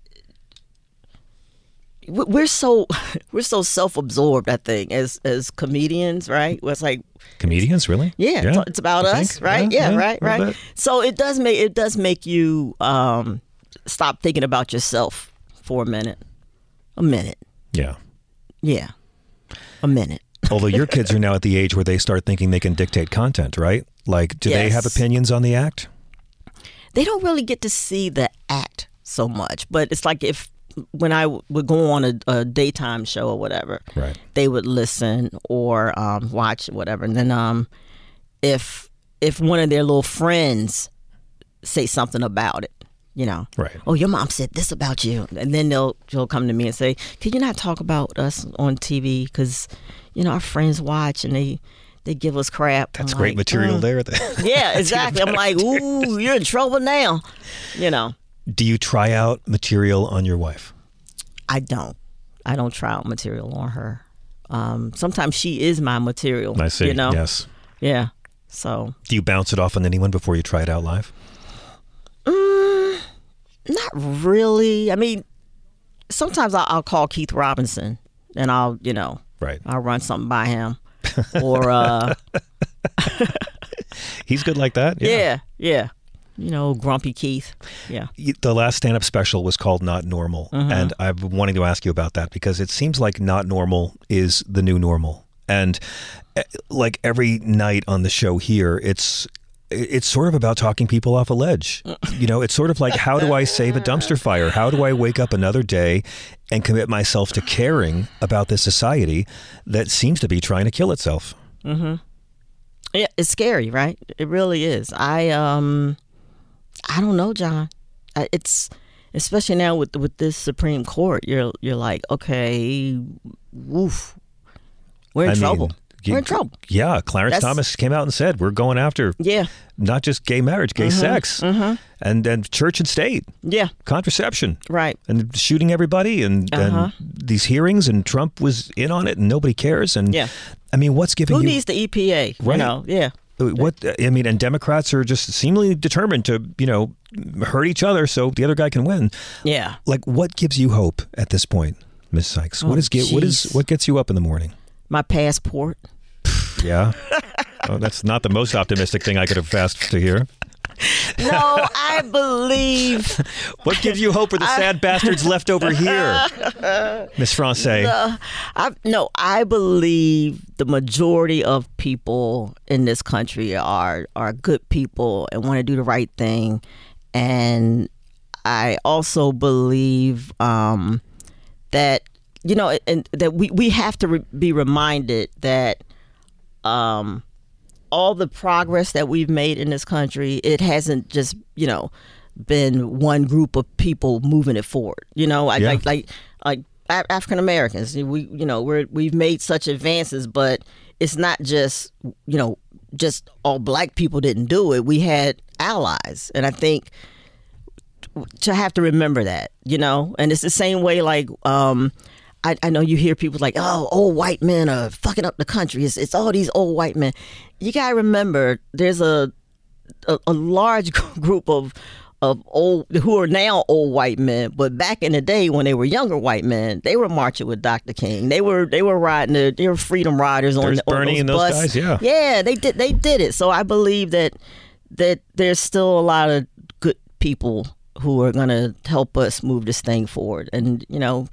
we- we're so we're so self-absorbed. I think as as comedians, right? It's like Comedians, really? yeah, it's, it's about You us, think? right? Yeah, right, a little right. bit. So it does make it does make you um, stop thinking about yourself for a minute. A minute, Yeah. yeah, a minute. Although your kids are now at the age where they start thinking they can dictate content, right? Like, do they have opinions on the act? they don't really get to see the act so much. But it's like if when I would go on a, a daytime show or whatever, Right. they would listen or um, watch whatever. And then um, if if one of their little friends say something about it, you know, Right. Oh, your mom said this about you, and then they'll they'll come to me and say, "Could you not talk about us on TV? Because you know our friends watch and they they give us crap." That's I'm great like, material "Mm." there. Yeah, exactly. I'm like, ooh, you're in trouble now. You know, Do you try out material on your wife? I don't. I don't try out material on her. Um, sometimes she is my material. I see. You know. Yes. Yeah. So Do you bounce it off on anyone before you try it out live? Mm, not really. I mean, sometimes I'll, I'll call Keith Robinson and I'll, you know, Right. I'll run something by him, or uh, He's good like that. yeah. yeah, you know, Grumpy Keith. Yeah. The last stand up special was called Not Normal. Mhm. And I've been wanting to ask you about that because it seems like not normal is the new normal. And eh, like every night on the show here, it's it's sort of about talking people off a ledge. You know, it's sort of like how do I save a dumpster fire? How do I wake up another day and commit myself to caring about this society that seems to be trying to kill itself? Mm-hmm. Yeah, it's scary, right? It really is. I um, I don't know, John. It's especially now with with this Supreme Court. You're you're like, okay, woof, we're in I trouble. you- we're in trouble. Yeah, Clarence That's- Thomas came out and said we're going after Yeah. not just gay marriage, gay Mhm, sex, mhm. and and church and state, Yeah. contraception, Right. and shooting everybody, and, Uh-huh. and these hearings, and Trump was in on it, and nobody cares. And Yeah. I mean, what's giving Who you needs the EPA? Right. You know, yeah. what? I mean, and Democrats are just seemingly determined to you know hurt each other so the other guy can win. Yeah. Like, what gives you hope at this point, Miss Sykes? Oh, what is get, what is what gets you up in the morning? My passport. Yeah. oh, that's not the most optimistic thing I could have asked to hear. No, I believe. What gives you hope for the sad bastards left over here, Miss Francais? Uh, I, no, I believe the majority of people in this country are are good people and want to do the right thing, and I also believe um, that you know, and that we we have to re- be reminded that um, all the progress that we've made in this country, it hasn't just you know been one group of people moving it forward. You know, I, Yeah. like like like African Americans. We you know we're we've made such advances, but it's not just you know just all black people didn't do it. We had allies, and I think to have to remember that, you know, and it's the same way like um I, I know you hear people like, oh, old white men are fucking up the country. It's, it's all these old white men. You gotta remember, there's a a, a large group of of old who are now old white men, but back in the day when they were younger white men, they were marching with Dr. King. They were they were riding the they were freedom riders on, There's on Bernie those and those buses. guys, yeah. yeah, they did they did it. So I believe that that there's still a lot of good people who are gonna help us move this thing forward. And you know,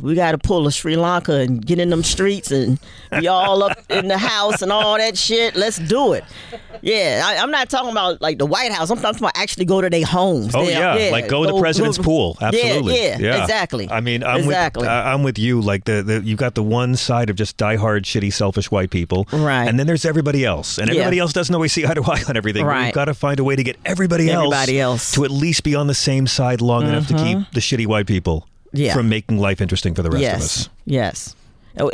we got to pull a Sri Lanka and get in them streets and be all up in the house and all that shit. Let's do it. Yeah, I, I'm not talking about like the White House. I'm talking about actually go to their homes. Oh Their- yeah, like go to the president's pool. Absolutely. Yeah, yeah, exactly. I mean, I'm exactly. with I- I'm with you. Like the, the you got the one side of just diehard, shitty, selfish white people, Right. And then there's everybody else, and Yeah. everybody else doesn't always see eye to eye on everything. Right. You've got to find a way to get everybody, Everybody else. to at least be on the same side long enough to keep mm-hmm. the shitty white people Yeah. from making life interesting for the rest yes, of us. yes. Oh,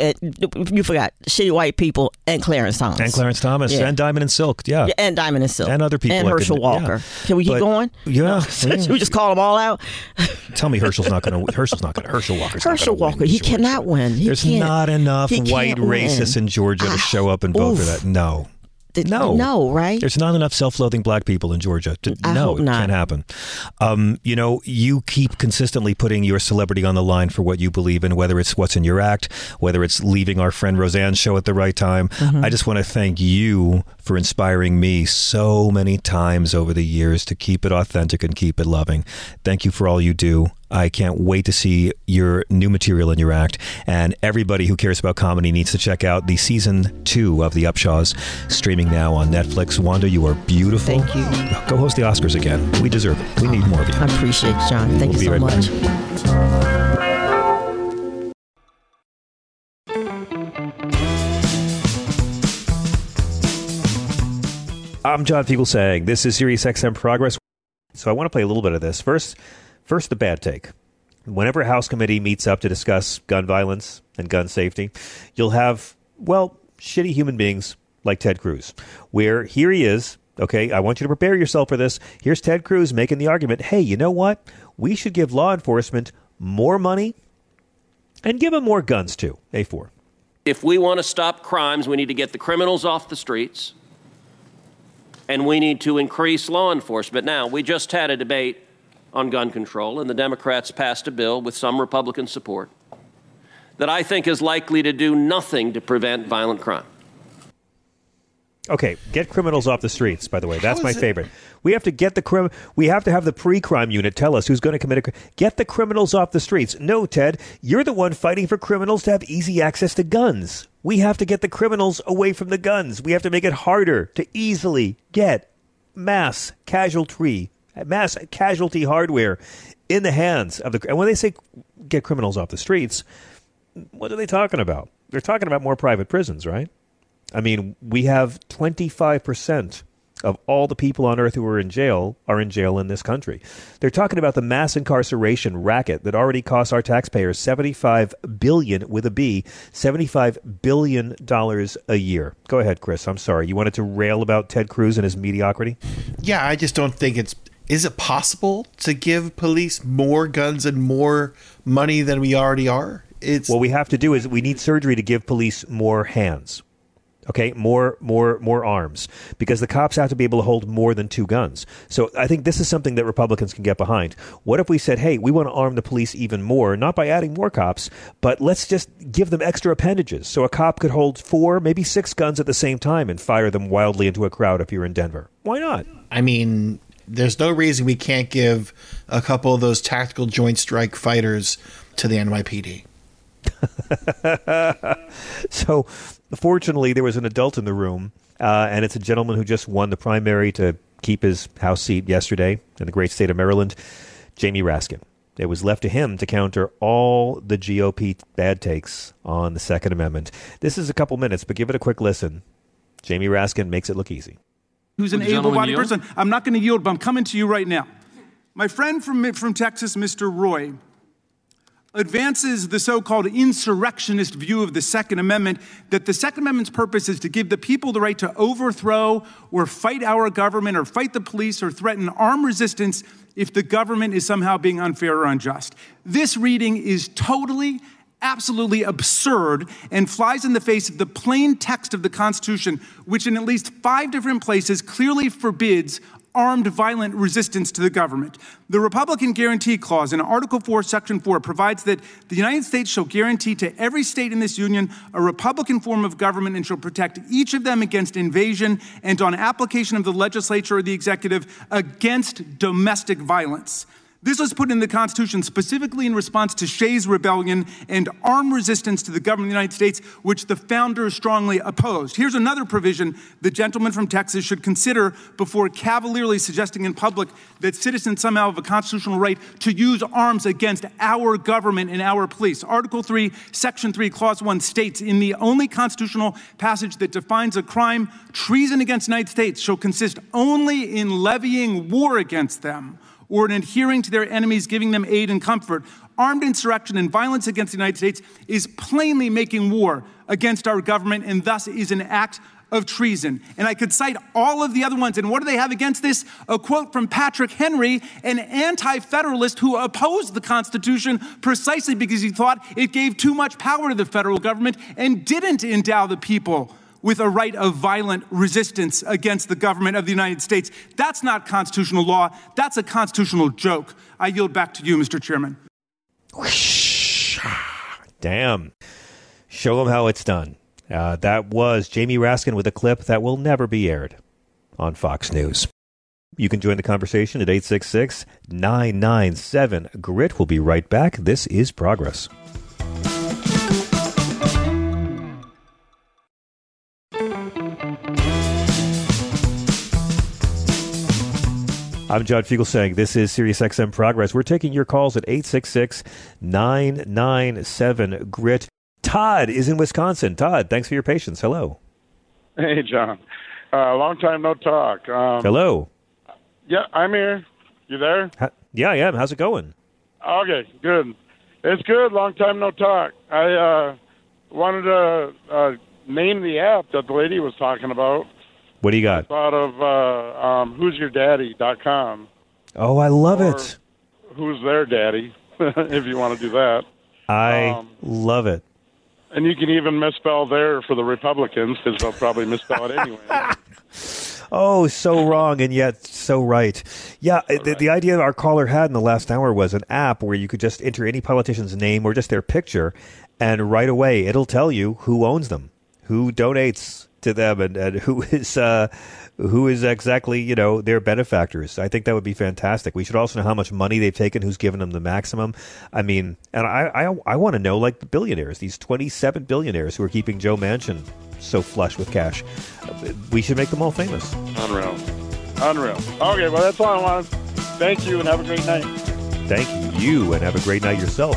you forgot shitty white people and Clarence Thomas And Clarence Thomas Yeah. and Diamond and Silk, yeah. Yeah, and Diamond and Silk And other people and Herschel could- yeah. Walker. Can we keep But- going? Yeah. Should we just call them all out? Tell me Herschel's not going to. Herschel's not going to. Herschel Walker's Herschel Walker, he cannot win. He There's can't- enough white racists in Georgia to ah, show up and vote for that. No. No. no, right? There's not enough self-loathing black people in Georgia. To, I no, it not. can't happen. Um, you know, you keep consistently putting your celebrity on the line for what you believe in, whether it's what's in your act, whether it's leaving our friend Roseanne's show at the right time. Mm-hmm. I just want to thank you for inspiring me so many times over the years to keep it authentic and keep it loving. Thank you for all you do. I can't wait to see your new material in your act. And everybody who cares about comedy needs to check out the season two of The Upshaws, streaming now on Netflix. Wanda, you are beautiful. Thank you. Go host the Oscars again. We deserve it. We need more of you. I appreciate it, John. Thank We'll you so right much. I'm John Fugelsang this is Sirius XM Progress. So I want to play a little bit of this. First, first the bad take. Whenever a House committee meets up to discuss gun violence and gun safety, you'll have, well, shitty human beings like Ted Cruz, where here he is. Okay, I want you to prepare yourself for this. Here's Ted Cruz making the argument hey, you know what? We should give law enforcement more money and give them more guns too. A4. If we want to stop crimes, we need to get the criminals off the streets and we need to increase law enforcement. Now, we just had a debate on gun control, and the Democrats passed a bill with some Republican support that I think is likely to do nothing to prevent violent crime. Okay, get criminals off the streets. By the way, that's my favorite. We have to get the crim. We have to have the pre-crime unit tell us who's going to commit a. Get the criminals off the streets. No, Ted, you're the one fighting for criminals to have easy access to guns. We have to get the criminals away from the guns. We have to make it harder to easily get mass casualty, mass casualty hardware in the hands of the. And when they say get criminals off the streets, what are they talking about? They're talking about more private prisons, right? I mean, we have 25% of all the people on earth who are in jail are in jail in this country. They're talking about the mass incarceration racket that already costs our taxpayers 75 billion with a B, 75 billion dollars a year. Go ahead, Chris. I'm sorry. You wanted to rail about Ted Cruz and his mediocrity? Yeah, I just don't think it's is it possible to give police more guns and more money than we already are? It's what we have to do is we need surgery to give police more hands. Okay, more, more, more arms because the cops have to be able to hold more than two guns. So I think this is something that Republicans can get behind. What if we said, "Hey, we want to arm the police even more, not by adding more cops, but let's just give them extra appendages, so a cop could hold four, maybe six guns at the same time and fire them wildly into a crowd if you're in Denver. Why not? I mean, there's no reason we can't give a couple of those tactical joint strike fighters to the NYPD. so fortunately, there was an adult in the room, uh, and it's a gentleman who just won the primary to keep his House seat yesterday in the great state of Maryland, Jamie Raskin. It was left to him to counter all the GOP bad takes on the Second Amendment. This is a couple minutes, but give it a quick listen. Jamie Raskin makes it look easy. Who's an able bodied person? I'm not going to yield, but I'm coming to you right now. My friend from, from Texas, Mr. Roy, advances the so called insurrectionist view of the Second Amendment that the Second Amendment's purpose is to give the people the right to overthrow or fight our government or fight the police or threaten armed resistance if the government is somehow being unfair or unjust. This reading is totally absolutely absurd and flies in the face of the plain text of the Constitution, which in at least five different places clearly forbids armed violent resistance to the government. The Republican Guarantee Clause in Article 4, Section 4 provides that the United States shall guarantee to every state in this union a Republican form of government and shall protect each of them against invasion and on application of the legislature or the executive against domestic violence. This was put in the Constitution specifically in response to Shays' rebellion and armed resistance to the government of the United States, which the founders strongly opposed. Here's another provision the gentleman from Texas should consider before cavalierly suggesting in public that citizens somehow have a constitutional right to use arms against our government and our police. Article 3, Section 3, Clause 1 states in the only constitutional passage that defines a crime, treason against the United States shall consist only in levying war against them or in adhering to their enemies, giving them aid and comfort. Armed insurrection and violence against the United States is plainly making war against our government and thus is an act of treason. And I could cite all of the other ones. And what do they have against this? A quote from Patrick Henry, an anti federalist who opposed the Constitution precisely because he thought it gave too much power to the federal government and didn't endow the people with a right of violent resistance against the government of the United States. That's not constitutional law. That's a constitutional joke. I yield back to you, Mr. Chairman. Damn. Show them how it's done. Uh, that was Jamie Raskin with a clip that will never be aired on Fox News. You can join the conversation at 866 997 GRIT. We'll be right back. This is Progress. I'm John Fugelsang this is SiriusXM Progress. We're taking your calls at 866 997 GRIT. Todd is in Wisconsin. Todd, thanks for your patience. Hello. Hey, John. Uh, long time no talk. Um, Hello. Yeah, I'm here. You there? Ha- yeah, I am. How's it going? Okay, good. It's good. Long time no talk. I uh, wanted to uh, name the app that the lady was talking about. What do you got? Thought of uh, um, who'syourdaddy.com. Oh, I love it. Who's their daddy? if you want to do that. I Um, love it. And you can even misspell there for the Republicans because they'll probably misspell it anyway. Oh, so wrong and yet so right. Yeah, the, the idea our caller had in the last hour was an app where you could just enter any politician's name or just their picture, and right away it'll tell you who owns them, who donates to them, and, and who is uh, who is exactly you know their benefactors. I think that would be fantastic. We should also know how much money they've taken, who's given them the maximum. I mean, and I I, I want to know like the billionaires, these twenty seven billionaires who are keeping Joe Manchin so flush with cash. We should make them all famous. Unreal. Unreal. Okay, well, that's all I want. Thank you and have a great night. Thank you, and have a great night yourself.